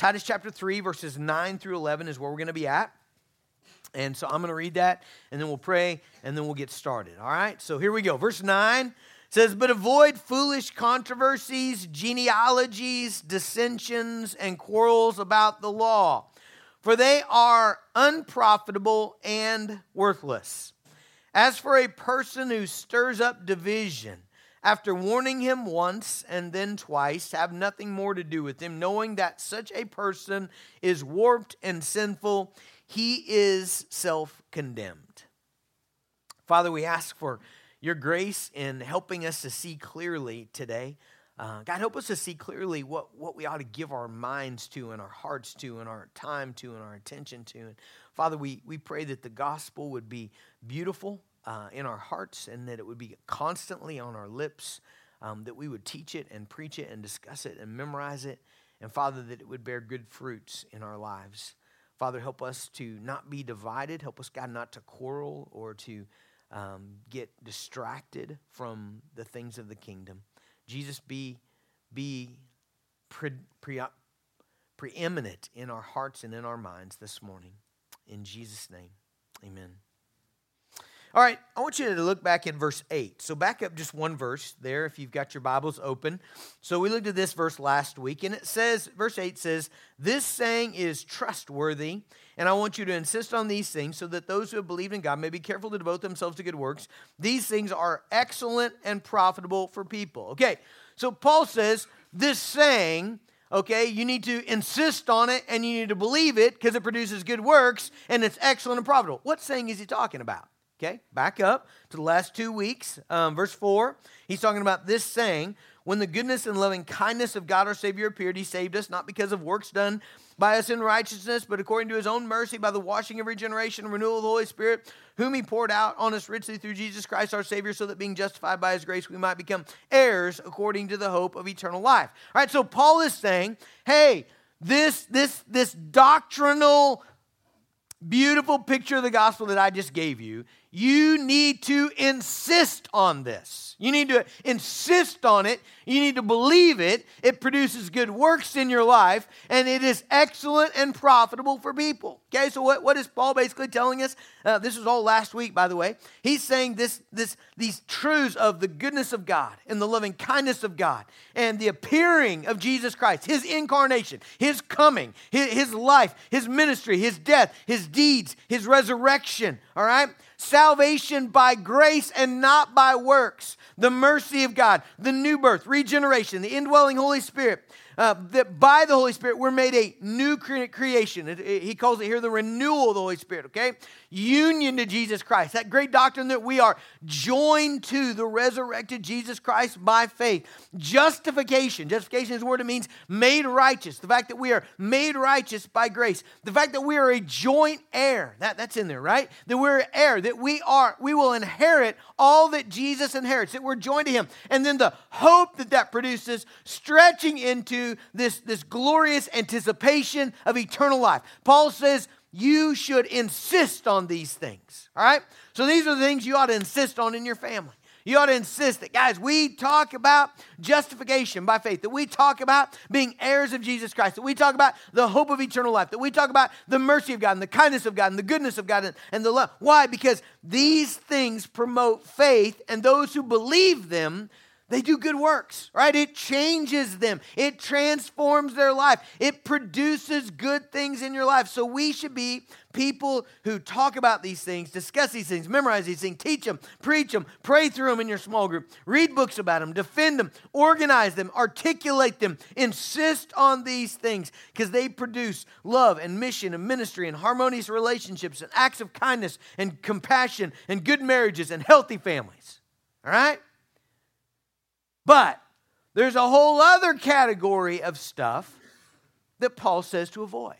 Titus chapter 3, verses 9 through 11 is where we're going to be at. And so I'm going to read that, and then we'll pray, and then we'll get started. All right? So here we go. Verse 9 says, But avoid foolish controversies, genealogies, dissensions, and quarrels about the law, for they are unprofitable and worthless. As for a person who stirs up division, after warning him once and then twice, have nothing more to do with him, knowing that such a person is warped and sinful, he is self condemned. Father, we ask for your grace in helping us to see clearly today. Uh, God, help us to see clearly what, what we ought to give our minds to and our hearts to and our time to and our attention to. And Father, we, we pray that the gospel would be beautiful uh, in our hearts and that it would be constantly on our lips, um, that we would teach it and preach it and discuss it and memorize it. And Father, that it would bear good fruits in our lives. Father, help us to not be divided. Help us, God, not to quarrel or to um, get distracted from the things of the kingdom. Jesus, be, be pre, pre, preeminent in our hearts and in our minds this morning. In Jesus' name, amen. All right, I want you to look back in verse 8. So, back up just one verse there if you've got your Bibles open. So, we looked at this verse last week, and it says, verse 8 says, This saying is trustworthy, and I want you to insist on these things so that those who have believed in God may be careful to devote themselves to good works. These things are excellent and profitable for people. Okay, so Paul says, This saying, okay, you need to insist on it and you need to believe it because it produces good works and it's excellent and profitable. What saying is he talking about? Okay, back up to the last two weeks. Um, verse 4, he's talking about this saying, When the goodness and loving kindness of God our Savior appeared, he saved us, not because of works done by us in righteousness, but according to his own mercy, by the washing of regeneration and renewal of the Holy Spirit, whom he poured out on us richly through Jesus Christ our Savior, so that being justified by his grace, we might become heirs according to the hope of eternal life. All right, so Paul is saying, hey, this, this, this doctrinal beautiful picture of the gospel that I just gave you you need to insist on this. You need to insist on it. You need to believe it. It produces good works in your life, and it is excellent and profitable for people. Okay, so what, what is Paul basically telling us? Uh, this was all last week, by the way. He's saying this, this, these truths of the goodness of God and the loving kindness of God and the appearing of Jesus Christ, his incarnation, his coming, his, his life, his ministry, his death, his deeds, his resurrection. All right? Salvation by grace and not by works, the mercy of God, the new birth, regeneration, the indwelling Holy Spirit, uh, that by the Holy Spirit we're made a new creation. It, it, he calls it here the renewal of the Holy Spirit, okay? Union to Jesus Christ. That great doctrine that we are joined to the resurrected Jesus Christ by faith. Justification. Justification is a word that means made righteous. The fact that we are made righteous by grace. The fact that we are a joint heir. That, that's in there, right? That we're heir, that we are, we will inherit all that Jesus inherits, that we're joined to him. And then the hope that that produces stretching into this, this glorious anticipation of eternal life. Paul says, you should insist on these things. All right? So these are the things you ought to insist on in your family. You ought to insist that, guys, we talk about justification by faith, that we talk about being heirs of Jesus Christ, that we talk about the hope of eternal life, that we talk about the mercy of God and the kindness of God and the goodness of God and, and the love. Why? Because these things promote faith, and those who believe them they do good works, right? It changes them, it transforms their life, it produces good things in your life. So we should be people who talk about these things, discuss these things, memorize these things, teach them, preach them, pray through them in your small group, read books about them, defend them, organize them, articulate them, insist on these things because they produce love and mission and ministry and harmonious relationships and acts of kindness and compassion and good marriages and healthy families. All right? But there's a whole other category of stuff that Paul says to avoid.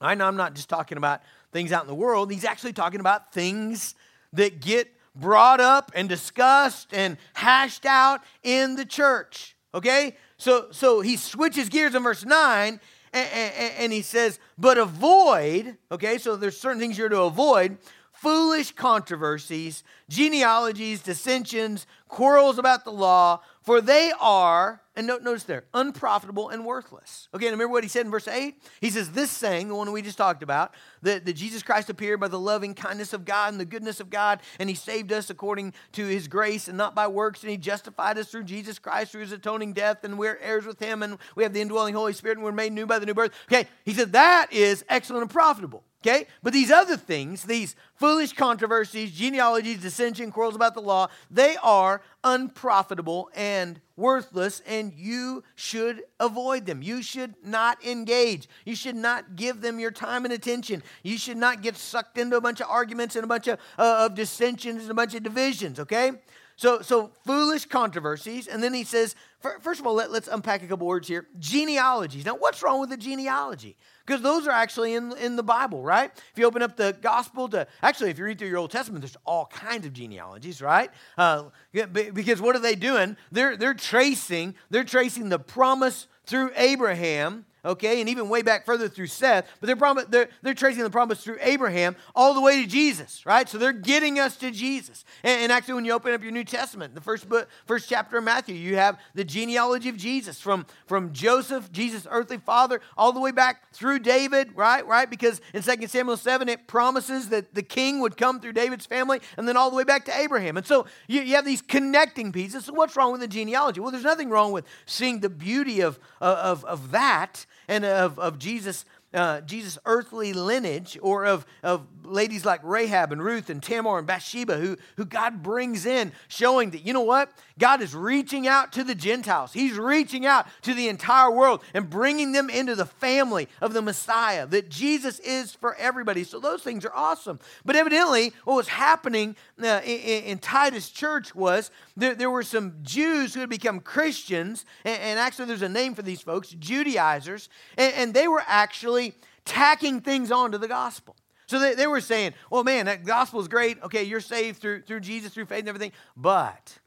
I know I'm not just talking about things out in the world, he's actually talking about things that get brought up and discussed and hashed out in the church. Okay? So, so he switches gears in verse 9 and, and, and he says, but avoid, okay, so there's certain things you're to avoid foolish controversies, genealogies, dissensions, quarrels about the law, for they are, and notice there, unprofitable and worthless. Okay, and remember what he said in verse 8? He says, This saying, the one we just talked about, that, that Jesus Christ appeared by the loving kindness of God and the goodness of God, and he saved us according to his grace and not by works, and he justified us through Jesus Christ, through his atoning death, and we're heirs with him, and we have the indwelling Holy Spirit, and we're made new by the new birth. Okay, he said, That is excellent and profitable. Okay? But these other things, these foolish controversies, genealogies, dissension, quarrels about the law, they are unprofitable and worthless, and you should avoid them. You should not engage. You should not give them your time and attention. You should not get sucked into a bunch of arguments and a bunch of, uh, of dissensions and a bunch of divisions, okay? So, so foolish controversies. And then he says, first of all, let, let's unpack a couple words here. Genealogies. Now, what's wrong with a genealogy? Because those are actually in, in the Bible, right? If you open up the gospel to, actually, if you read through your Old Testament, there's all kinds of genealogies, right? Uh, because what are they doing? They're, they're tracing, they're tracing the promise through Abraham okay, and even way back further through Seth, but they're, prom- they're, they're tracing the promise through Abraham all the way to Jesus, right? So they're getting us to Jesus. And, and, actually, when you open up your New Testament, the first book, first chapter of Matthew, you have the genealogy of Jesus from, from Joseph, Jesus' earthly father, all the way back through David, right? Right? Because in 2 Samuel 7, it promises that the king would come through David's family, and then all the way back to Abraham. And so you, you have these connecting pieces. So what's wrong with the genealogy? Well, there's nothing wrong with seeing the beauty of, of, of that and of, of Jesus uh, Jesus' earthly lineage, or of, of ladies like Rahab and Ruth and Tamar and Bathsheba, who, who God brings in, showing that, you know what? God is reaching out to the Gentiles. He's reaching out to the entire world and bringing them into the family of the Messiah, that Jesus is for everybody. So those things are awesome. But evidently, what was happening uh, in, in, Titus church was there, there, were some Jews who had become Christians, and, and, actually, there's a name for these folks, Judaizers, and, and they were actually tacking things onto the gospel. So they, they were saying, well, man, that gospel is great. Okay, you're saved through, through Jesus, through faith and everything. But,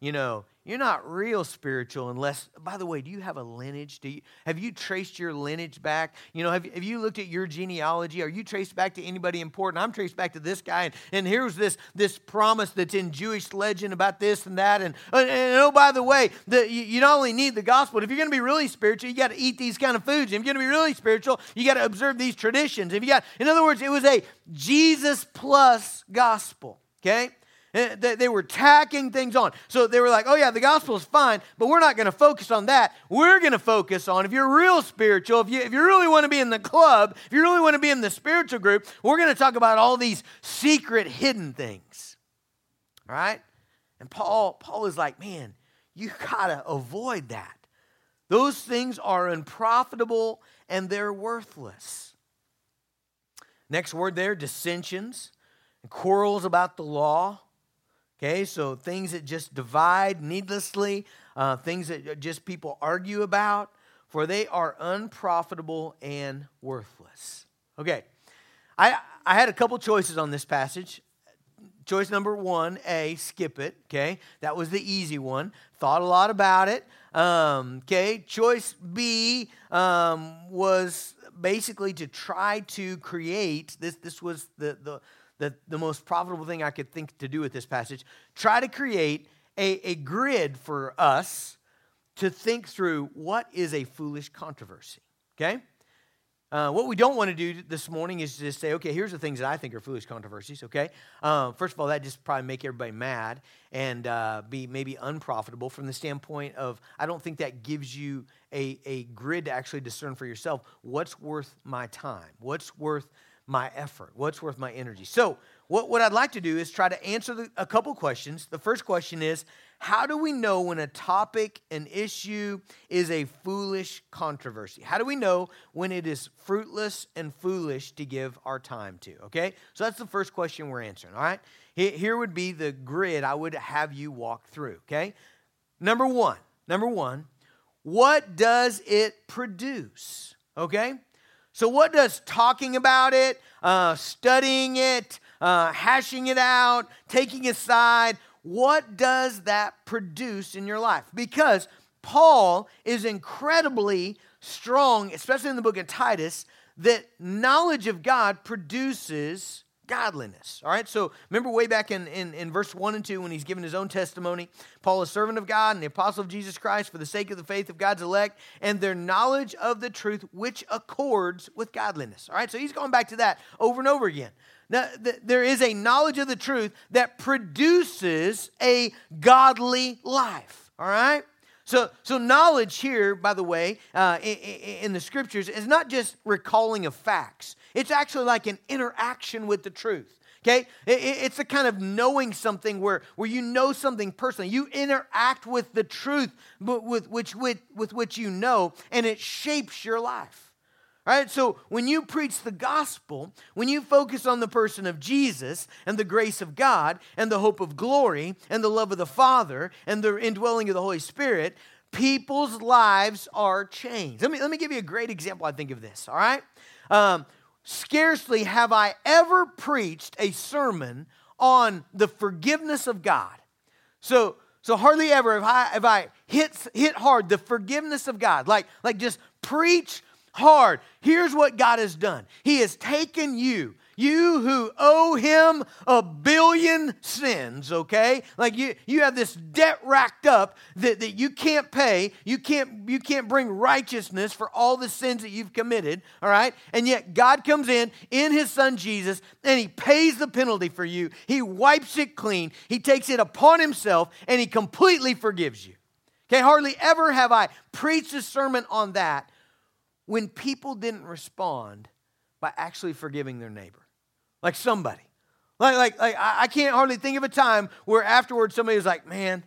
you know, you're not real spiritual unless, by the way, do you have a lineage? Do you, have you traced your lineage back? You know, have, have you looked at your genealogy? Are you traced back to anybody important? I'm traced back to this guy. And, and here's this, this promise that's in Jewish legend about this and that. And, and, and oh, by the way, the, you, you, not only need the gospel, but if you're going to be really spiritual, you got to eat these kind of foods. If you're going to be really spiritual, you got to observe these traditions. If you got, in other words, it was a Jesus plus gospel. Okay? Eh, they were tacking things on. So they were like, oh, yeah, the gospel is fine, but we're not going to focus on that. We're going to focus on if you're real spiritual, if you, if you really want to be in the club, if you really want to be in the spiritual group, we're going to talk about all these secret, hidden things. All right? And Paul, Paul is like, man, you got to avoid that. Those things are unprofitable and they're worthless. Next word there dissensions and quarrels about the law. Okay, so things that just divide needlessly, uh, things that just people argue about, for they are unprofitable and worthless. Okay, I, I had a couple choices on this passage. Choice number one, A, skip it. Okay, that was the easy one. Thought a lot about it. Um, okay, choice B um, was basically to try to create this. This was the the the, the most profitable thing I could think to do with this passage. Try to create a, a grid for us to think through what is a foolish controversy. Okay? Uh, what we don't want to do this morning is just say, okay, here's the things that I think are foolish controversies, okay? Uh, first of all, that just probably make everybody mad and uh, be maybe unprofitable from the standpoint of, I don't think that gives you a, a grid to actually discern for yourself what's worth my time, what's worth my effort? What's worth my energy? So, what, what I'd like to do is try to answer the, a couple questions. The first question is How do we know when a topic, an issue, is a foolish controversy? How do we know when it is fruitless and foolish to give our time to? Okay? So, that's the first question we're answering, all right? Here would be the grid I would have you walk through, okay? Number one, number one, what does it produce? Okay? So, what does talking about it, uh, studying it, uh, hashing it out, taking a side, what does that produce in your life? Because Paul is incredibly strong, especially in the book of Titus, that knowledge of God produces godliness. All right, so remember way back in, in, in verse 1 and 2 when he's given his own testimony Paul, a servant of God and the apostle of Jesus Christ, for the sake of the faith of God's elect and their knowledge of the truth, which accords with godliness. All right, so he's going back to that over and over again. Now, th- there is a knowledge of the truth that produces a godly life. All right? So, so knowledge here, by the way, uh, in, in, the scriptures is not just recalling of facts. It's actually like an interaction with the truth. Okay, it's a kind of knowing something where, where you know something personally. You interact with the truth with, which, with, with which you know, and it shapes your life. All right, so when you preach the gospel, when you focus on the person of Jesus and the grace of God and the hope of glory and the love of the Father and the indwelling of the Holy Spirit, people's lives are changed. Let me, let me give you a great example, I think, of this, all right? Um, scarcely have I ever preached a sermon on the forgiveness of God. So, so hardly ever have I, have I hit, hit hard the forgiveness of God, like, like just preach hard. Here's what God has done He has taken you. You who owe him a billion sins, okay? Like you, you have this debt racked up that, that you can't pay. You can't, you can't bring righteousness for all the sins that you've committed, all right? And yet God comes in in his son Jesus and he pays the penalty for you. He wipes it clean. He takes it upon himself and he completely forgives you. Okay, hardly ever have I preached a sermon on that when people didn't respond by actually forgiving their neighbor. Like somebody. Like, like, like I can't hardly think of a time where afterwards somebody was like, man,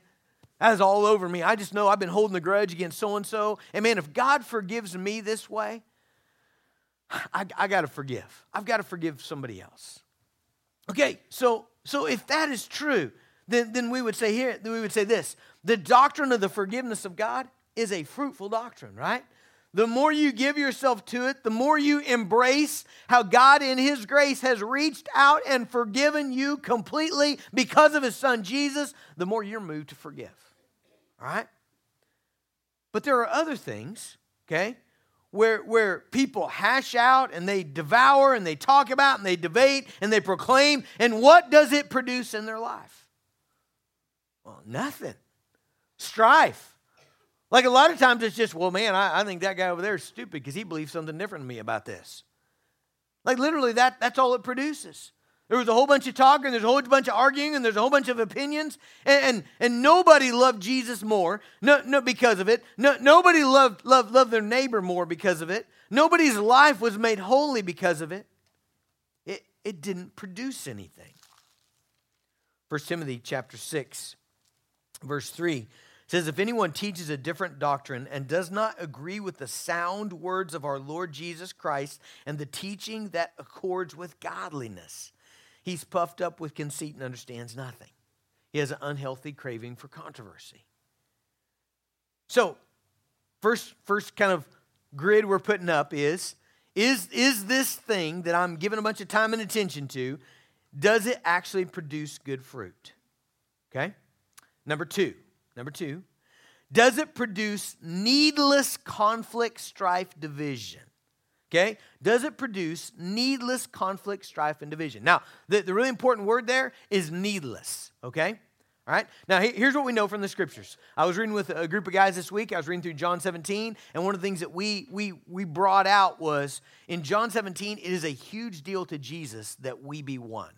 that is all over me. I just know I've been holding the grudge against so and so. And man, if God forgives me this way, I, I got to forgive. I've got to forgive somebody else. Okay, so so if that is true, then, then we would say here, we would say this the doctrine of the forgiveness of God is a fruitful doctrine, right? The more you give yourself to it, the more you embrace how God, in His grace, has reached out and forgiven you completely because of His Son Jesus, the more you're moved to forgive. All right? But there are other things, okay, where, where people hash out and they devour and they talk about and they debate and they proclaim. And what does it produce in their life? Well, nothing. Strife like a lot of times it's just, well, man, I, I think that guy over there is stupid because he believes something different than me about this. Like literally, that, that's all it produces. There was a whole bunch of talk and there's a whole bunch of arguing and there's a whole bunch of opinions and, and, and nobody loved Jesus more no, no, because of it. No, nobody loved, loved, loved their neighbor more because of it. Nobody's life was made holy because of it. It, it didn't produce anything. 1 Timothy chapter 6, verse 3 says, If anyone teaches a different doctrine and does not agree with the sound words of our Lord Jesus Christ and the teaching that accords with godliness, he's puffed up with conceit and understands nothing. He has an unhealthy craving for controversy. So, first, first kind of grid we're putting up is is, is this thing that I'm giving a bunch of time and attention to, does it actually produce good fruit? Okay? Number two, Number two, does it produce needless conflict, strife, division? Okay? Does it produce needless conflict, strife, and division? Now, the, the really important word there is needless. Okay? All right? Now, here's what we know from the scriptures. I was reading with a group of guys this week. I was reading through John 17, and one of the things that we, we, we brought out was in John 17, it is a huge deal to Jesus that we be one.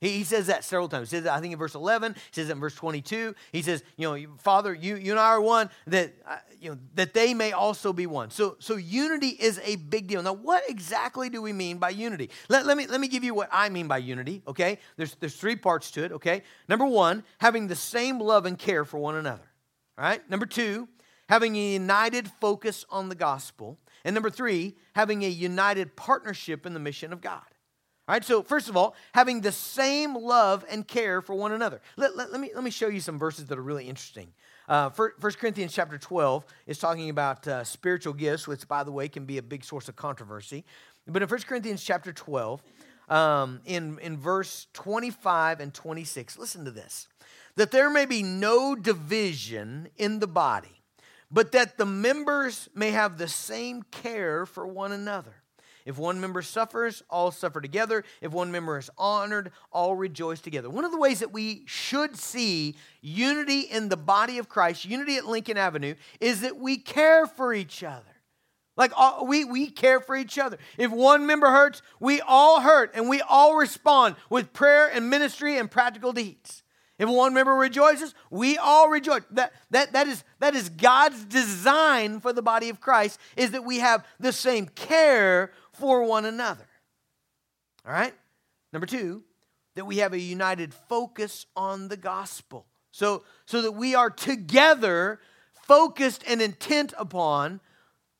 He, says that several times. He says that, I think, in verse 11. He says in verse 22. He says, you know, Father, you, you and I are one, that, uh, you know, that they may also be one. So, so unity is a big deal. Now, what exactly do we mean by unity? Let, let, me, let me give you what I mean by unity, okay? There's, there's three parts to it, okay? Number one, having the same love and care for one another, all right? Number two, having a united focus on the gospel. And number three, having a united partnership in the mission of God. All right, so first of all, having the same love and care for one another. Let, let, let me, let me show you some verses that are really interesting. Uh, 1 Corinthians chapter 12 is talking about uh, spiritual gifts, which, by the way, can be a big source of controversy. But in 1 Corinthians chapter 12, um, in, in verse 25 and 26, listen to this that there may be no division in the body, but that the members may have the same care for one another. If one member suffers, all suffer together. If one member is honored, all rejoice together. One of the ways that we should see unity in the body of Christ, unity at Lincoln Avenue, is that we care for each other. Like all, we, we care for each other. If one member hurts, we all hurt and we all respond with prayer and ministry and practical deeds. If one member rejoices, we all rejoice. That, that, that, is, that is God's design for the body of Christ, is that we have the same care for one another. All right? Number two, that we have a united focus on the gospel. So, so that we are together focused and intent upon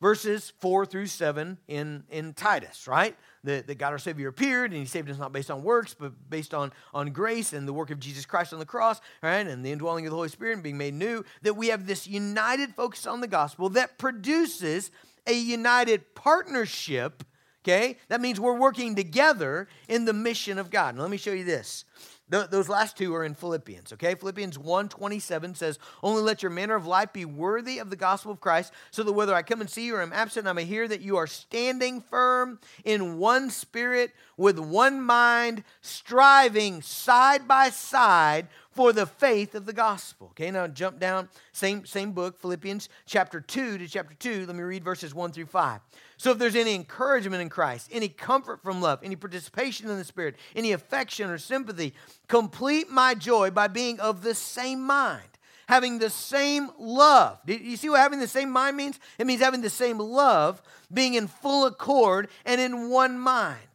verses 4 through 7 in, in Titus, right? That, that God our Savior appeared and He saved us not based on works, but based on, on grace and the work of Jesus Christ on the cross, right? And the indwelling of the Holy Spirit and being made new. That we have this united focus on the gospel that produces a united partnership, okay? That means we're working together in the mission of God. Now, let me show you this those last two are in Philippians, okay? Philippians 1:27 says, "Only let your manner of life be worthy of the gospel of Christ, so that whether I come and see you or am absent, I may hear that you are standing firm in one spirit, with one mind, striving side by side for the faith of the gospel." Okay, now jump down, same same book, Philippians chapter 2 to chapter 2. Let me read verses 1 through 5. So, if there's any encouragement in Christ, any comfort from love, any participation in the Spirit, any affection or sympathy, complete my joy by being of the same mind, having the same love. Do you see what having the same mind means? It means having the same love, being in full accord and in one mind.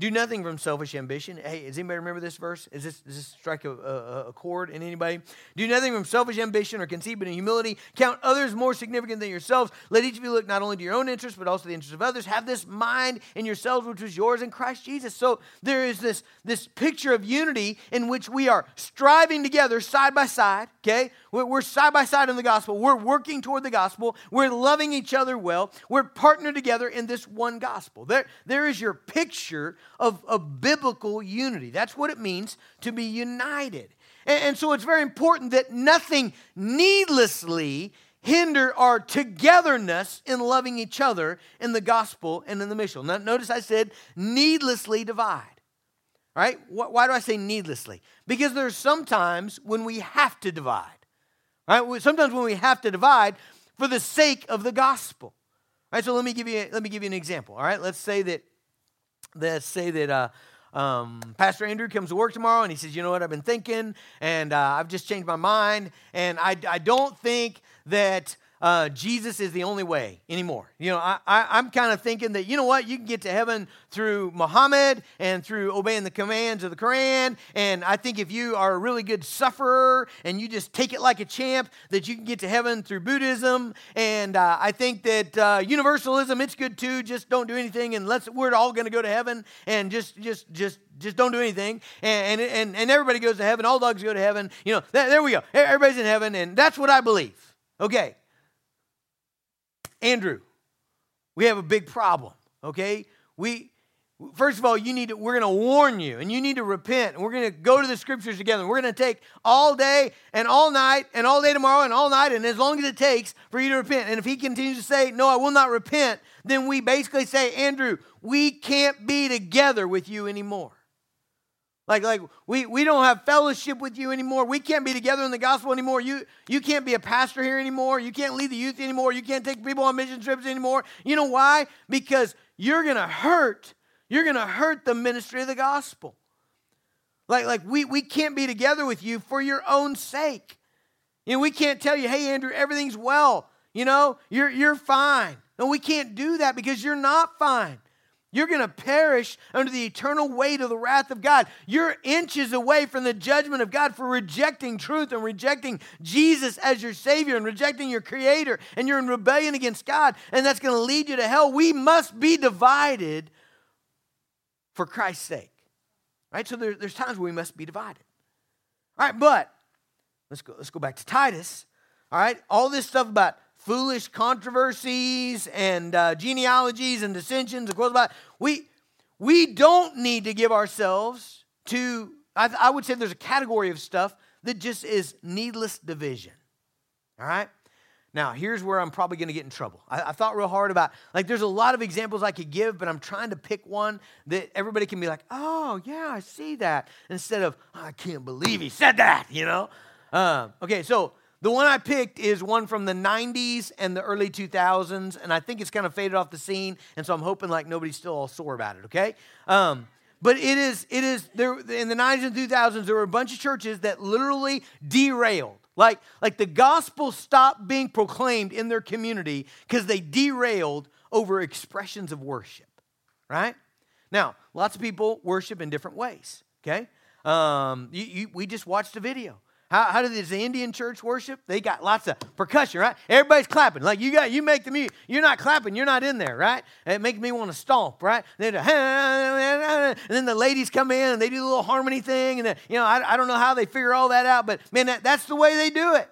Do nothing from selfish ambition. Hey, does anybody remember this verse? Is this, does this strike a, a, a chord in anybody? Do nothing from selfish ambition or conceit, but in humility. Count others more significant than yourselves. Let each of you look not only to your own interests, but also the interests of others. Have this mind in yourselves, which was yours in Christ Jesus. So there is this, this picture of unity in which we are striving together side by side, okay? We're, we're side by side in the gospel. We're working toward the gospel. We're loving each other well. We're partnered together in this one gospel. There, there is your picture of, of biblical unity. That's what it means to be united. And, and so it's very important that nothing needlessly hinder our togetherness in loving each other in the gospel and in the mission. Now, notice I said needlessly divide. Right? Why do I say needlessly? Because there's sometimes when we have to divide. Right? Sometimes when we have to divide for the sake of the gospel. All right, so let me give you let me give you an example. All right, let's say that let's say that uh, um, Pastor Andrew comes to work tomorrow and he says, You know what, I've been thinking and uh, I've just changed my mind. And I, I don't think that uh, Jesus is the only way anymore. You know, I, I, am kind of thinking that, you know what, you can get to heaven through Muhammad and through obeying the commands of the Quran. And I think if you are a really good sufferer and you just take it like a champ, that you can get to heaven through Buddhism. And uh, I think that uh, universalism, it's good too. Just don't do anything and let's, we're all going to go to heaven and just, just, just, just don't do anything. And, and, and everybody goes to heaven. All dogs go to heaven. You know, there we go. Everybody's in heaven. And that's what I believe. Okay. Andrew, we have a big problem, okay? We first of all, you need to, we're going to warn you and you need to repent. And we're going to go to the scriptures together. We're going to take all day and all night and all day tomorrow and all night and as long as it takes for you to repent. And if he continues to say, "No, I will not repent," then we basically say, "Andrew, we can't be together with you anymore." Like, like we, we don't have fellowship with you anymore. We can't be together in the gospel anymore. You, you can't be a pastor here anymore. You can't lead the youth anymore. You can't take people on mission trips anymore. You know why? Because you're going to hurt. You're going to hurt the ministry of the gospel. Like, like we, we can't be together with you for your own sake. You know, we can't tell you, hey, Andrew, everything's well. You know, you're, you're fine. No, we can't do that because you're not fine. You're going to perish under the eternal weight of the wrath of God. You're inches away from the judgment of God for rejecting truth and rejecting Jesus as your Savior and rejecting your Creator, and you're in rebellion against God, and that's going to lead you to hell. We must be divided for Christ's sake. Right? So there, there's times where we must be divided. All right, but let's go, let's go back to Titus. All right, all this stuff about foolish controversies and uh, genealogies and dissensions and quotes about we we don't need to give ourselves to I, I would say there's a category of stuff that just is needless division all right Now, here's where I'm probably going to get in trouble. I, I, thought real hard about, like, there's a lot of examples I could give, but I'm trying to pick one that everybody can be like, oh, yeah, I see that, instead of, I can't believe he said that, you know? Uh, okay, so the one I picked is one from the 90s and the early 2000s, and I think it's kind of faded off the scene, and so I'm hoping, like, nobody's still all sore about it, okay? Um, but it is, it is, there, in the 90s and 2000s, there were a bunch of churches that literally derailed like, like the gospel stopped being proclaimed in their community because they derailed over expressions of worship, right? Now, lots of people worship in different ways, okay? Um, you, you, we just watched a video how, how does the Indian church worship? They got lots of percussion, right? Everybody's clapping. Like you got, you make the music. You're not clapping. You're not in there, right? it makes me want to stomp, right? And then the ladies come in and they do the little harmony thing, and then, you know, I, I don't know how they figure all that out, but man, that, that's the way they do it.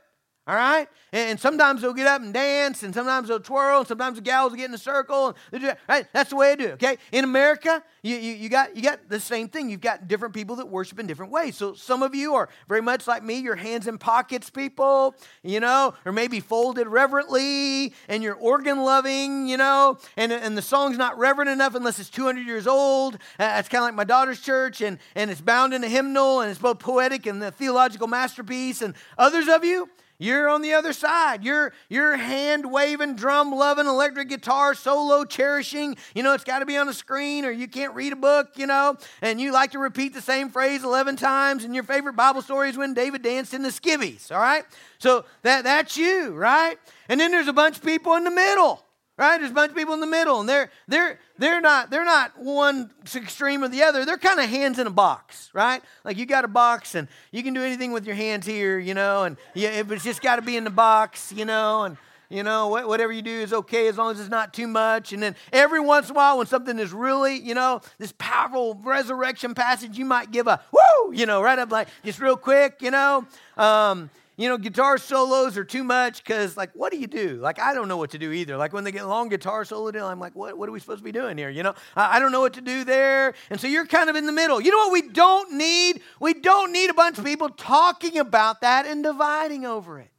All right? And sometimes they'll get up and dance, and sometimes they'll twirl, and sometimes the gals will get in a circle. And right? That's the way I do it, okay? In America, you, you, you, got, you got the same thing. You've got different people that worship in different ways. So some of you are very much like me, your hands in pockets people, you know, or maybe folded reverently, and you're organ loving, you know, and, and the song's not reverent enough unless it's 200 years old. Uh, it's kind of like my daughter's church, and, and it's bound in a hymnal, and it's both poetic and the theological masterpiece. And others of you, you're on the other side. You're, you're hand waving, drum loving, electric guitar, solo cherishing. You know, it's got to be on a screen or you can't read a book, you know, and you like to repeat the same phrase 11 times. And your favorite Bible story is when David danced in the skivvies, all right? So that, that's you, right? And then there's a bunch of people in the middle right? There's a bunch of people in the middle and they're they're they're not they're not one extreme or the other. They're kind of hands in a box right? Like you got a box and you can do anything with your hands here you know and yeah it's just got to be in the box you know and you know whatever you do is okay as long as it's not too much. And then every once in a while when something is really you know this powerful resurrection passage you might give a whoo you know right up like just real quick you know? Um, you know, guitar solos are too much because, like, what do you do? Like, I don't know what to do either. Like, when they get long guitar solo deal, I'm like, what, what are we supposed to be doing here? You know, I, I don't know what to do there. And so you're kind of in the middle. You know what we don't need? We don't need a bunch of people talking about that and dividing over it.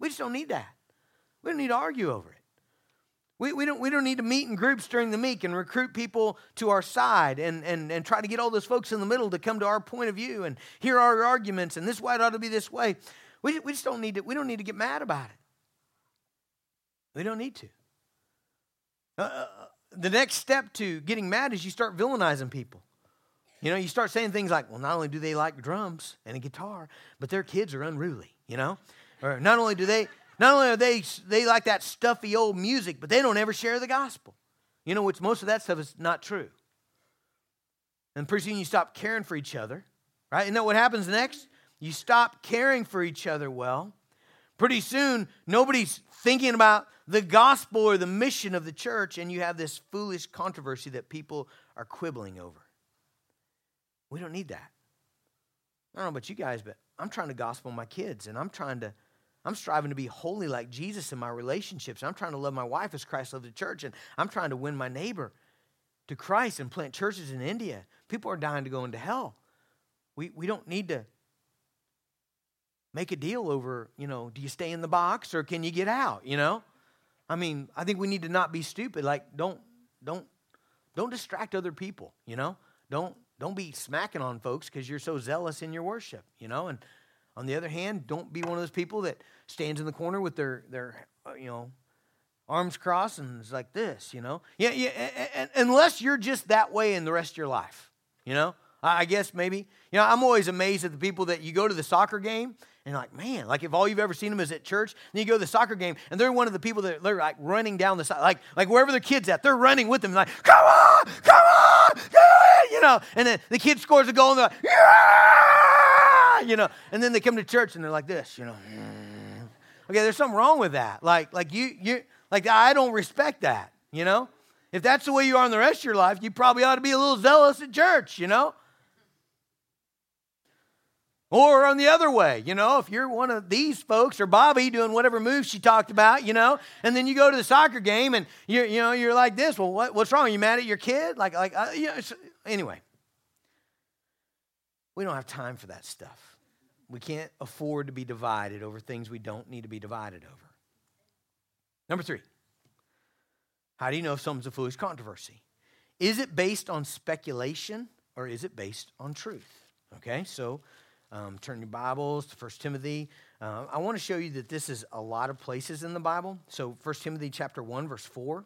We just don't need that. We don't need to argue over it. We, we, don't, we don't need to meet in groups during the week and recruit people to our side and, and, and try to get all those folks in the middle to come to our point of view and hear our arguments and this why it ought to be this way. We, we just don't need to, we don't need to get mad about it. We don't need to. Uh, uh, the next step to getting mad is you start villainizing people. You know, you start saying things like, well, not only do they like drums and a guitar, but their kids are unruly, you know? Or not only do they, not only are they, they like that stuffy old music, but they don't ever share the gospel. You know, which most of that stuff is not true. And pretty soon you stop caring for each other, right? And that what happens next? You stop caring for each other well, pretty soon nobody's thinking about the gospel or the mission of the church, and you have this foolish controversy that people are quibbling over. We don't need that. I don't know about you guys, but I'm trying to gospel my kids, and I'm trying to, I'm striving to be holy like Jesus in my relationships. I'm trying to love my wife as Christ loved the church, and I'm trying to win my neighbor to Christ and plant churches in India. People are dying to go into hell. We, we don't need to make a deal over, you know, do you stay in the box or can you get out, you know? I mean, I think we need to not be stupid. Like, don't, don't, don't distract other people, you know? Don't, don't be smacking on folks because you're so zealous in your worship, you know? And on the other hand, don't be one of those people that stands in the corner with their, their uh, you know, arms crossed and is like this, you know? Yeah, yeah, and, unless you're just that way in the rest of your life, you know? I guess maybe. You know, I'm always amazed at the people that you go to the soccer game and like, man, like if all you've ever seen them is at church, then you go to the soccer game and they're one of the people that they're like running down the side, like, like wherever their kid's at, they're running with them, like, come on, come on, come on, you know. And then the kid scores a goal and they're like, yeah, you know. And then they come to church and they're like this, you know. Okay, there's something wrong with that. Like, like you, you, like I don't respect that, you know. If that's the way you are in the rest of your life, you probably ought to be a little zealous at church, you know. Or on the other way, you know, if you're one of these folks or Bobby doing whatever move she talked about, you know, and then you go to the soccer game and you're, you know, you're like this. Well, what, what's wrong? Are you mad at your kid? Like, like, uh, you know, anyway, we don't have time for that stuff. We can't afford to be divided over things we don't need to be divided over. Number three, how do you know if something's a foolish controversy? Is it based on speculation or is it based on truth? Okay, so um, turn your Bibles to 1 Timothy. Uh, I want to show you that this is a lot of places in the Bible. So 1 Timothy chapter 1, verse 4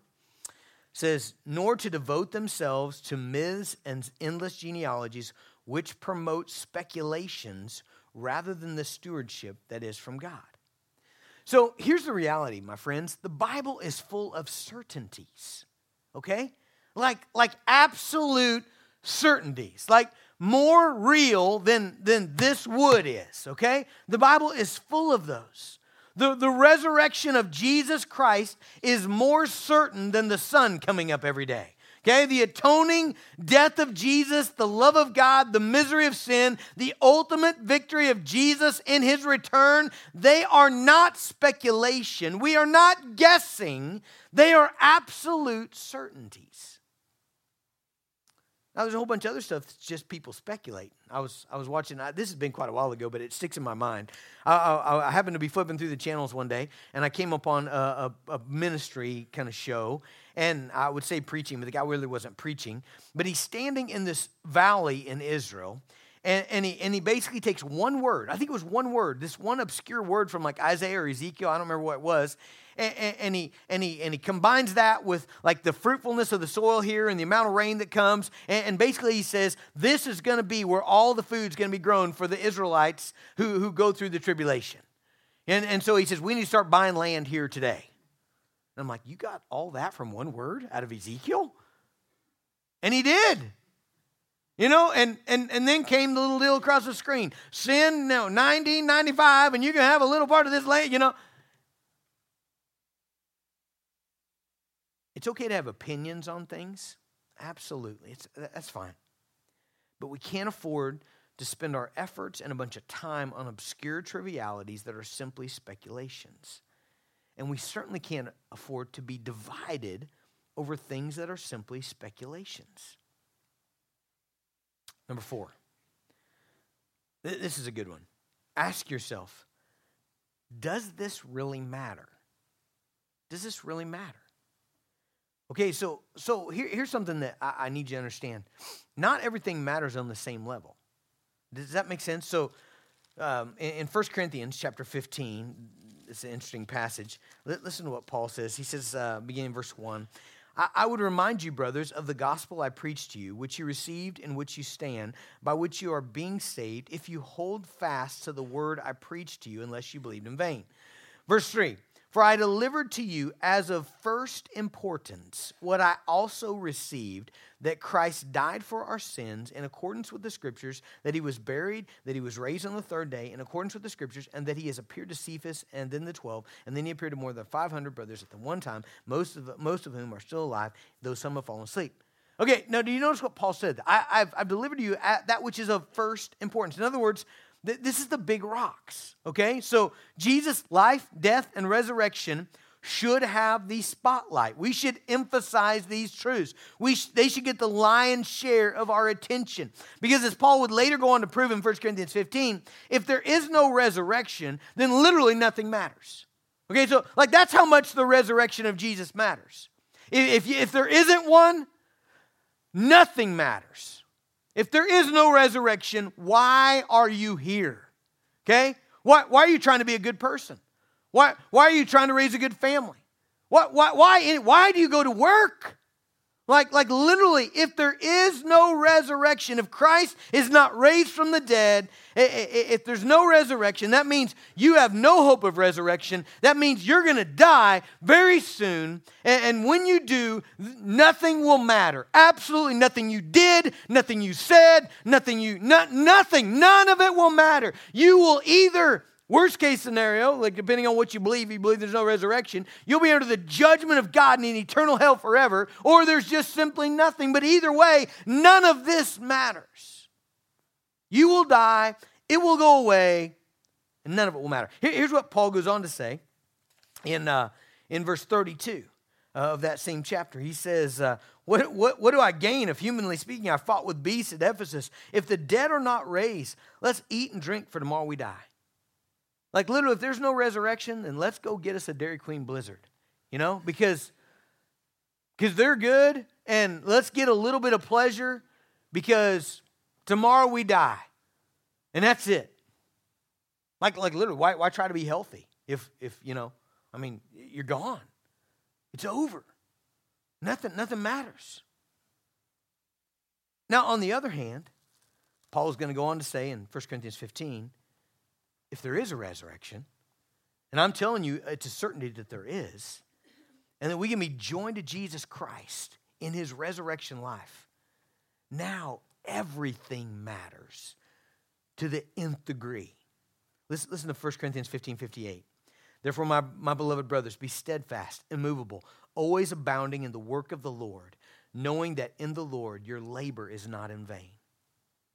says, Nor to devote themselves to myths and endless genealogies which promote speculations rather than the stewardship that is from God. So here's the reality, my friends. The Bible is full of certainties, okay? Like, like absolute certainties, like more real than, than this wood is, okay? The Bible is full of those. The, the resurrection of Jesus Christ is more certain than the sun coming up every day. Okay, the atoning death of Jesus, the love of God, the misery of sin, the ultimate victory of Jesus in his return, they are not speculation. We are not guessing, they are absolute certainties. Now, there's a whole bunch of other stuff that's just people speculate. I was, I was watching, I, this has been quite a while ago, but it sticks in my mind. I, I, I, happened to be flipping through the channels one day, and I came upon a, a, a ministry kind of show, and I would say preaching, but the guy really wasn't preaching. But he's standing in this valley in Israel, and, and, he, and he basically takes one word. I think it was one word, this one obscure word from like Isaiah or Ezekiel, I don't remember what it was and, and, he, and, he, and he combines that with like the fruitfulness of the soil here and the amount of rain that comes. And, and basically, he says this is going to be where all the food's going to be grown for the Israelites who, who go through the tribulation. And, and so he says, we need to start buying land here today. And I'm like, you got all that from one word out of Ezekiel? And he did. You know, and, and, and then came the little deal across the screen. Sin, no, 1995, and you can have a little part of this land, you know. It's okay to have opinions on things. Absolutely. It's, that's fine. But we can't afford to spend our efforts and a bunch of time on obscure trivialities that are simply speculations. And we certainly can't afford to be divided over things that are simply speculations. Number four. This is a good one. Ask yourself Does this really matter? Does this really matter? Okay, so so here, here's something that I, I, need you to understand. Not everything matters on the same level. Does that make sense? So um, in, in 1 Corinthians chapter 15, it's an interesting passage. Listen to what Paul says. He says, uh, beginning verse 1, I, would remind you, brothers, of the gospel I preached to you, which you received, in which you stand, by which you are being saved, if you hold fast to the word I preached to you, unless you believed in vain. Verse 3 for I delivered to you as of first importance what I also received that Christ died for our sins in accordance with the scriptures, that he was buried, that he was raised on the third day in accordance with the scriptures, and that he has appeared to Cephas and then the 12, and then he appeared to more than 500 brothers at the one time, most of, most of whom are still alive, though some have fallen asleep. Okay, now do you notice what Paul said? I, have I've delivered to you that which is of first importance. In other words, this is the big rocks, okay? So Jesus' life, death, and resurrection should have the spotlight. We should emphasize these truths. We sh- they should get the lion's share of our attention. Because as Paul would later go on to prove in 1 Corinthians 15, if there is no resurrection, then literally nothing matters. Okay, so like that's how much the resurrection of Jesus matters. If, if, if there isn't one, nothing matters. If there is no resurrection, why are you here? Okay? Why, why are you trying to be a good person? Why, why are you trying to raise a good family? Why, why, why, why do you go to work? Like, like literally, if there is no resurrection, if Christ is not raised from the dead, if there's no resurrection, that means you have no hope of resurrection. That means you're going to die very soon. And when you do, nothing will matter. Absolutely nothing you did, nothing you said, nothing you, not, nothing, none of it will matter. You will either Worst case scenario, like depending on what you believe, you believe there's no resurrection, you'll be under the judgment of God in eternal hell forever, or there's just simply nothing. But either way, none of this matters. You will die, it will go away, and none of it will matter. here's what Paul goes on to say in, uh, in verse 32 uh, of that same chapter. He says, uh, what, what, what do I gain if, humanly speaking, I fought with beasts at Ephesus? If the dead are not raised, let's eat and drink, for tomorrow we die. Like literally, if there's no resurrection, then let's go get us a Dairy Queen Blizzard you know, because because they're good and let's get a little bit of pleasure because tomorrow we die. And that's it. Like like literally, why why try to be healthy if if, you know, I mean, you're gone. It's over. Nothing nothing matters. Now, on the other hand, Paul is going to go on to say in 1 Corinthians 15 if there is a resurrection, and I'm telling you, uh, it's a certainty that there is, and that we can be joined to Jesus Christ in his resurrection life. Now, everything matters to the nth degree. Listen, listen to 1 Corinthians 15 58. Therefore, my, my beloved brothers, be steadfast, immovable, always abounding in the work of the Lord, knowing that in the Lord your labor is not in vain.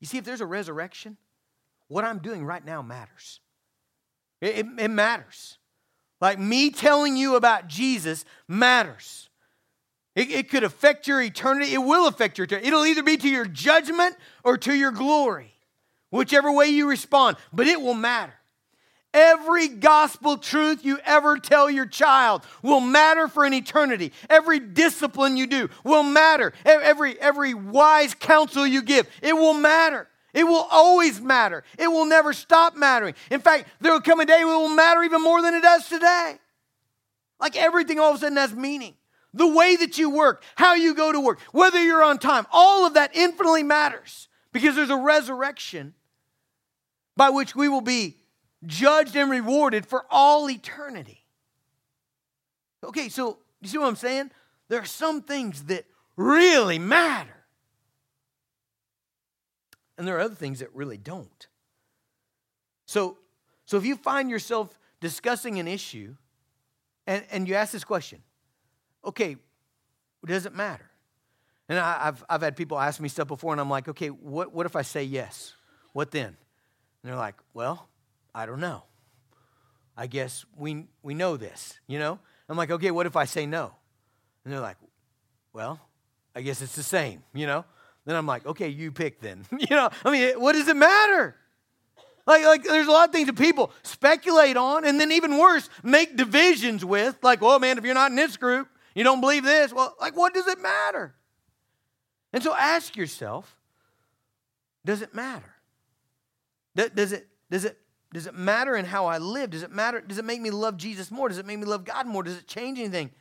You see, if there's a resurrection, what I'm doing right now matters. It, it, it matters. Like me telling you about Jesus matters. It, it could affect your eternity. It will affect your eternity. It'll either be to your judgment or to your glory, whichever way you respond, but it will matter. Every gospel truth you ever tell your child will matter for an eternity. Every discipline you do will matter. Every, every wise counsel you give, it will matter. It will always matter. It will never stop mattering. In fact, there will come a day it will matter even more than it does today. Like everything all of a sudden has meaning. The way that you work, how you go to work, whether you're on time, all of that infinitely matters because there's a resurrection by which we will be judged and rewarded for all eternity. Okay, so you see what I'm saying? There are some things that really matter. And there are other things that really don't. So, so if you find yourself discussing an issue and, and you ask this question, okay, does it matter? And I, have I've had people ask me stuff before, and I'm like, okay, what, what if I say yes? What then? And they're like, well, I don't know. I guess we, we know this, you know? I'm like, okay, what if I say no? And they're like, well, I guess it's the same, you know? Then I'm like, okay, you pick then. you know, I mean, what does it matter? Like, like, there's a lot of things that people speculate on, and then even worse, make divisions with. Like, well, man, if you're not in this group, you don't believe this. Well, like, what does it matter? And so ask yourself, does it matter? Does it, does it, does it matter in how I live? Does it matter? Does it make me love Jesus more? Does it make me love God more? Does it change anything?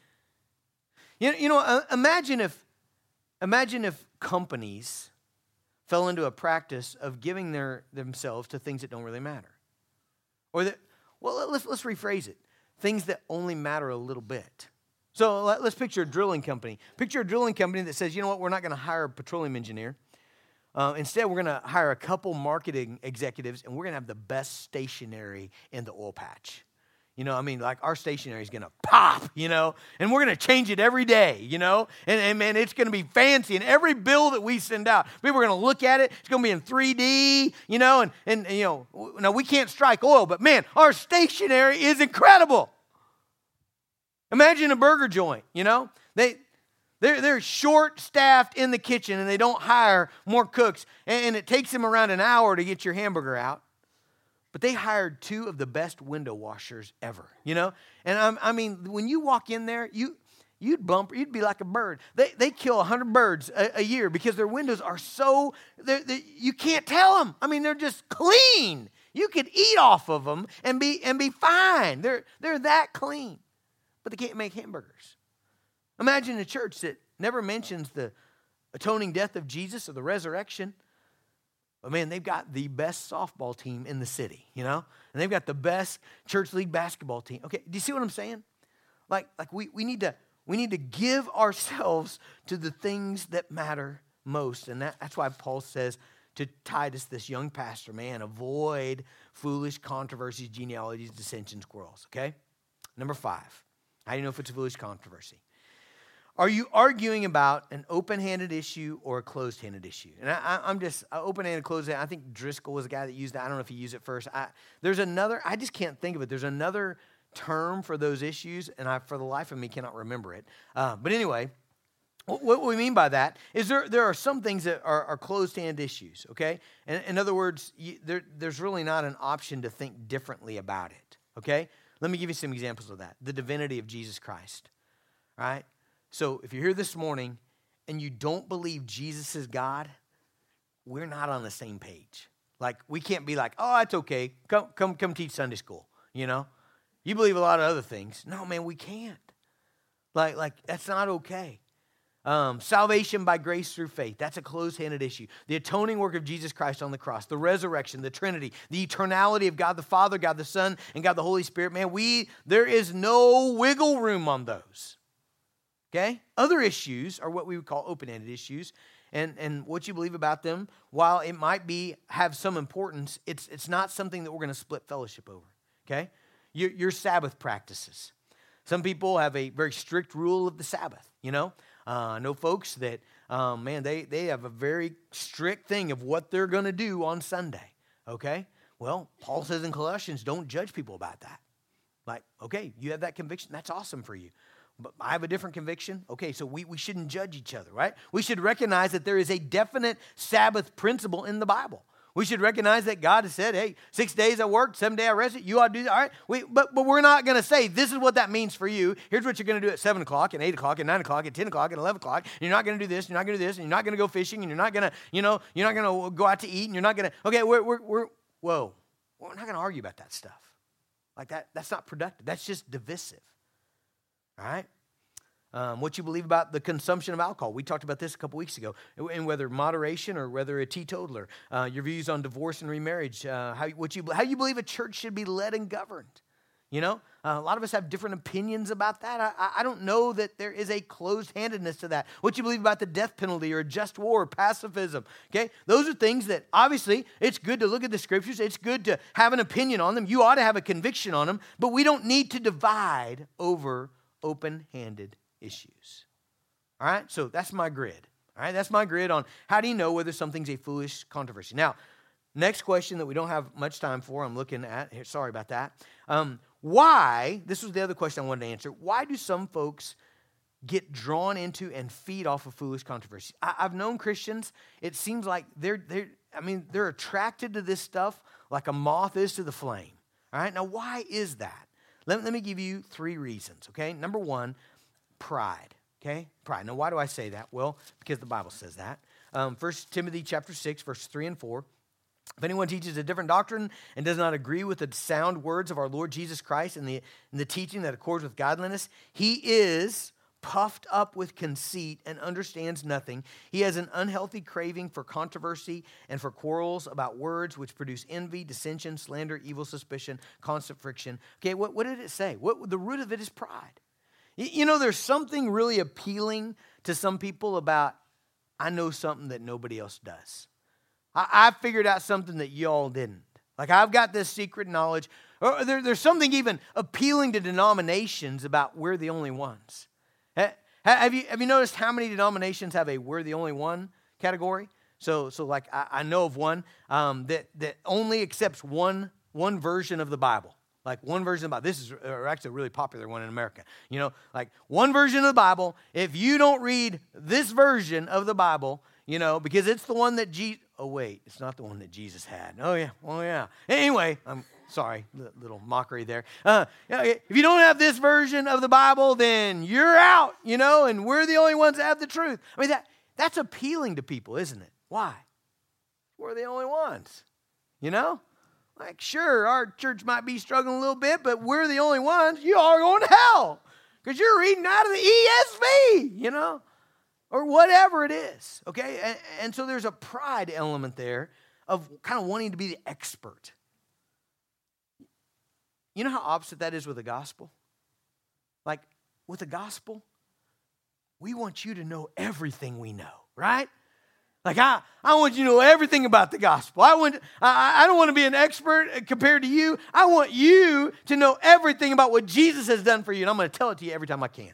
You know, you know uh, imagine if, imagine if companies fell into a practice of giving their, themselves to things that don't really matter. Or that, well, let's, let's rephrase it things that only matter a little bit. So let, us picture a drilling company. Picture a drilling company that says, you know what, we're not going to hire a petroleum engineer. Uh, instead, we're going to hire a couple marketing executives and we're going to have the best stationery in the oil patch. You know, I mean, like our stationery is going to pop, you know, and we're going to change it every day, you know, and, and man, it's going to be fancy. And every bill that we send out, people are going to look at it. It's going to be in 3D, you know, and, and, you know, now we can't strike oil, but man, our stationery is incredible. Imagine a burger joint, you know, they, they're, they're short staffed in the kitchen and they don't hire more cooks, and, and it takes them around an hour to get your hamburger out but they hired two of the best window washers ever, you know? And I'm, I mean, when you walk in there, you, you'd bump, you'd be like a bird. They, they kill 100 birds a, a year because their windows are so, they're, they're, you can't tell them. I mean, they're just clean. You could eat off of them and be, and be fine. They're, they're that clean, but they can't make hamburgers. Imagine a church that never mentions the atoning death of Jesus or the resurrection. But man, they've got the best softball team in the city, you know? And they've got the best church league basketball team. Okay, do you see what I'm saying? Like, like we, we need to we need to give ourselves to the things that matter most. And that, that's why Paul says to Titus, this young pastor, man, avoid foolish controversies, genealogies, dissensions, quarrels. Okay? Number five. How do you know if it's a foolish controversy? Are you arguing about an open handed issue or a closed handed issue? And I, am just open handed, closed handed. I think Driscoll was the guy that used that. I don't know if he used it first. I, there's another, I just can't think of it. There's another term for those issues, and I, for the life of me, cannot remember it. Uh, but anyway, what we mean by that is there, there are some things that are, are closed hand issues, okay? And, in other words, you, there, there's really not an option to think differently about it, okay? Let me give you some examples of that. The divinity of Jesus Christ. right? So if you're here this morning and you don't believe Jesus is God, we're not on the same page. Like we can't be like, oh, it's okay. Come, come, come teach Sunday school. You know, you believe a lot of other things. No, man, we can't. Like, like that's not okay. Um, salvation by grace through faith. That's a close handed issue. The atoning work of Jesus Christ on the cross, the resurrection, the Trinity, the eternality of God the Father, God the Son, and God the Holy Spirit. Man, we, there is no wiggle room on those. Okay? Other issues are what we would call open ended issues. And, and what you believe about them, while it might be have some importance, it's, it's not something that we're going to split fellowship over. Okay? Your, your Sabbath practices. Some people have a very strict rule of the Sabbath, you know? Uh, I know folks that, um, man, they, they have a very strict thing of what they're going to do on Sunday. Okay? Well, Paul says in Colossians, don't judge people about that. Like, okay, you have that conviction. That's awesome for you. But I have a different conviction. Okay, so we, we shouldn't judge each other, right? We should recognize that there is a definite Sabbath principle in the Bible. We should recognize that God has said, hey, six days I worked, seven days I rested. You ought to do that. All right. We, but, but we're not going to say, this is what that means for you. Here's what you're going to do at 7 o'clock, and 8 o'clock, and 9 o'clock, and 10 o'clock, and 11 o'clock. And you're not going to do this, you're not going to do this, and you're not going to go fishing, and you're not going to, you know, you're not going to go out to eat, and you're not going to, okay, we're, we're, we're, whoa. We're not going to argue about that stuff. Like that, that's not productive. That's just divisive. All right? um, what you believe about the consumption of alcohol. We talked about this a couple weeks ago, and whether moderation or whether a teetotaler. Uh, your views on divorce and remarriage. Uh, how, what you, how you believe a church should be led and governed. You know, uh, a lot of us have different opinions about that. I, I don't know that there is a closed handedness to that. What you believe about the death penalty or just war, or pacifism. Okay, those are things that obviously it's good to look at the scriptures. It's good to have an opinion on them. You ought to have a conviction on them, but we don't need to divide over open handed issues. All right, so that's my grid. All right, that's my grid on how do you know whether something's a foolish controversy. Now, next question that we don't have much time for, I'm looking at here, sorry about that. Um, why, this was the other question I wanted to answer, why do some folks get drawn into and feed off of foolish controversy? I, have known Christians, it seems like they're, they're, I mean, they're attracted to this stuff like a moth is to the flame. All right, now why is that? Let, let me give you three reasons, okay? Number one, pride. Okay? Pride. Now, why do I say that? Well, because the Bible says that. Um, 1 Timothy chapter 6, verse 3 and 4. If anyone teaches a different doctrine and does not agree with the sound words of our Lord Jesus Christ and the, and the teaching that accords with godliness, he is puffed up with conceit and understands nothing. He has an unhealthy craving for controversy and for quarrels about words which produce envy, dissension, slander, evil suspicion, constant friction. Okay, what, what did it say? What, the root of it is pride. You know, there's something really appealing to some people about, I know something that nobody else does. I, I figured out something that y'all didn't. Like, I've got this secret knowledge. Or there, there's something even appealing to denominations about we're the only ones. Have you, have you noticed how many denominations have a we're the only one category? So, so like, I, I know of one um, that, that only accepts one, one version of the Bible. Like one version of the Bible. This is actually a really popular one in America. You know, like one version of the Bible. If you don't read this version of the Bible, you know, because it's the one that Jesus. Oh wait, it's not the one that Jesus had. Oh yeah, oh yeah. Anyway, I'm sorry, little mockery there. Uh, if you don't have this version of the Bible, then you're out. You know, and we're the only ones that have the truth. I mean that that's appealing to people, isn't it? Why? We're the only ones. You know. Like, sure, our church might be struggling a little bit, but we're the only ones. You are going to hell because you're reading out of the ESV, you know, or whatever it is. Okay. And, and so there's a pride element there of kind of wanting to be the expert. You know how opposite that is with the gospel? Like, with the gospel, we want you to know everything we know, right? Like I, I want you to know everything about the gospel. I want, I, I don't want to be an expert compared to you. I want you to know everything about what Jesus has done for you, and I'm going to tell it to you every time I can.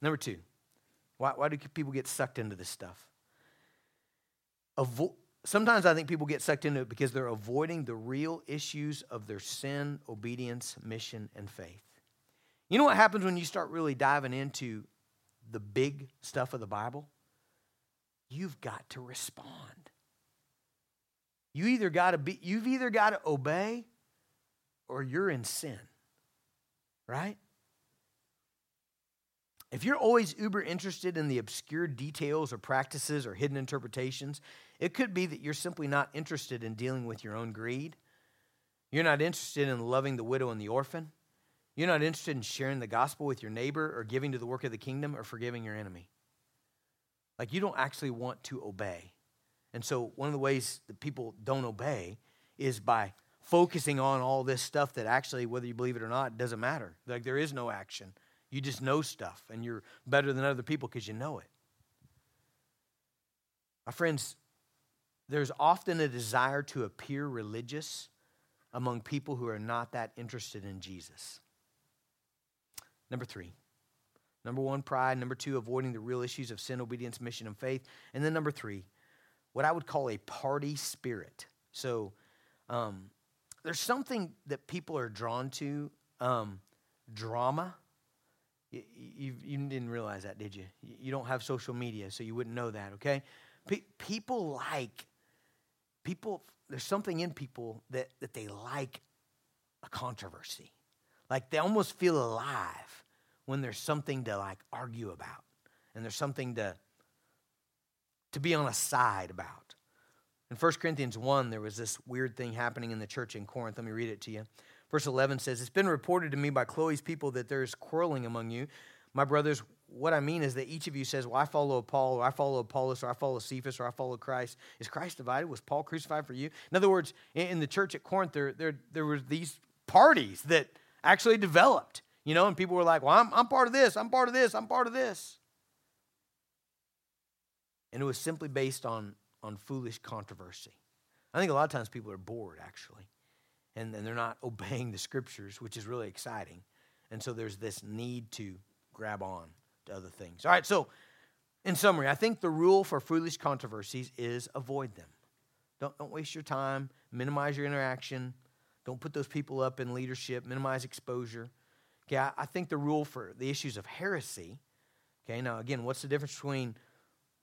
Number two, why, why do people get sucked into this stuff? Avo- Sometimes I think people get sucked into it because they're avoiding the real issues of their sin, obedience, mission, and faith. You know what happens when you start really diving into the big stuff of the Bible? you've got to respond. You either got to be, you've either got to obey or you're in sin. Right? if you're always uber interested in the obscure details or practices or hidden interpretations, it could be that you're simply not interested in dealing with your own greed. You're not interested in loving the widow and the orphan. You're not interested in sharing the gospel with your neighbor or giving to the work of the kingdom or forgiving your enemy. Like you don't actually want to obey. And so, one of the ways that people don't obey is by focusing on all this stuff that actually, whether you believe it or not, doesn't matter. Like there is no action. You just know stuff and you're better than other people because you know it. My friends, there's often a desire to appear religious among people who are not that interested in Jesus. Number three. Number one, pride. Number two, avoiding the real issues of sin, obedience, mission, and faith. And then number three, what I would call a party spirit. So um, there's something that people are drawn to um, drama. You, you, didn't realize that, did you? You don't have social media, so you wouldn't know that, okay? people like, people, there's something in people that, that they like a controversy. Like they almost feel alive when there's something to like argue about and there's something to, to be on a side about. In 1 Corinthians 1, there was this weird thing happening in the church in Corinth. Let me read it to you. Verse 11 says, It's been reported to me by Chloe's people that there is quarreling among you. My brothers, what I mean is that each of you says, Well, I follow Paul, or I follow Apollos, or I follow Cephas, or I follow Christ. Is Christ divided? Was Paul crucified for you? In other words, in the church at Corinth, there, there, there were these parties that actually developed, you know, and people were like, Well, I'm, I'm part of this, I'm part of this, I'm part of this. And it was simply based on, on foolish controversy. I think a lot of times people are bored, actually and, and they're not obeying the scriptures, which is really exciting. And so there's this need to grab on to other things. All right, so in summary, I think the rule for foolish controversies is avoid them. Don't, don't waste your time, minimize your interaction, don't put those people up in leadership, minimize exposure. Okay, I, I think the rule for the issues of heresy, okay, now again, what's the difference between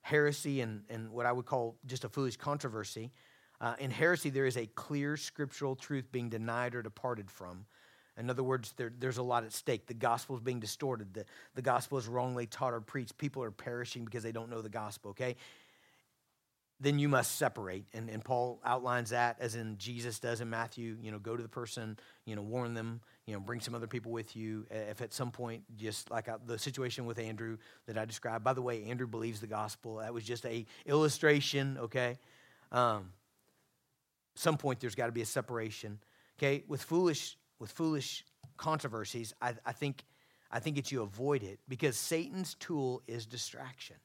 heresy and, and what I would call just a foolish controversy? Uh, in heresy, there is a clear scriptural truth being denied or departed from. In other words, there, there's a lot at stake. The gospel is being distorted. The, the gospel is wrongly taught or preached. People are perishing because they don't know the gospel, okay? Then you must separate. And, and Paul outlines that as in Jesus does in Matthew. You know, go to the person, you know, warn them, you know, bring some other people with you. If at some point, just like the situation with Andrew that I described. By the way, Andrew believes the gospel. That was just a illustration, okay? Um, some point there's got to be a separation. Okay, with foolish with foolish controversies, I, I think I think it's you avoid it because Satan's tool is distraction.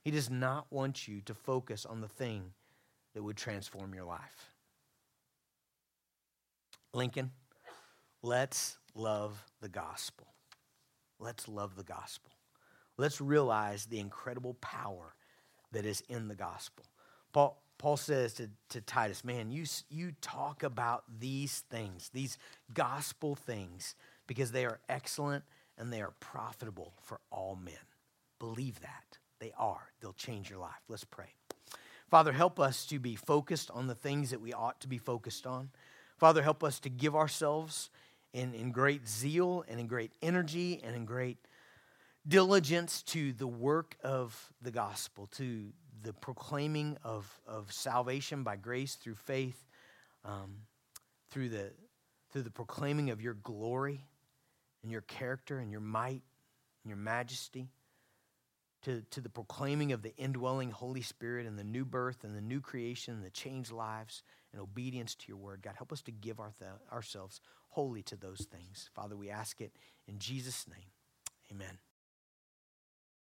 He does not want you to focus on the thing that would transform your life. Lincoln, let's love the gospel. Let's love the gospel. Let's realize the incredible power that is in the gospel. Paul, Paul says to, to Titus, man, you, you talk about these things, these gospel things, because they are excellent and they are profitable for all men. Believe that. They are. They'll change your life. Let's pray. Father, help us to be focused on the things that we ought to be focused on. Father, help us to give ourselves in, in great zeal and in great energy and in great diligence to the work of the gospel, to the proclaiming of, of salvation by grace through faith, um, through, the, through the proclaiming of your glory and your character and your might and your majesty, to, to the proclaiming of the indwelling Holy Spirit and the new birth and the new creation and the changed lives and obedience to your word. God, help us to give our th- ourselves wholly to those things. Father, we ask it in Jesus' name. Amen.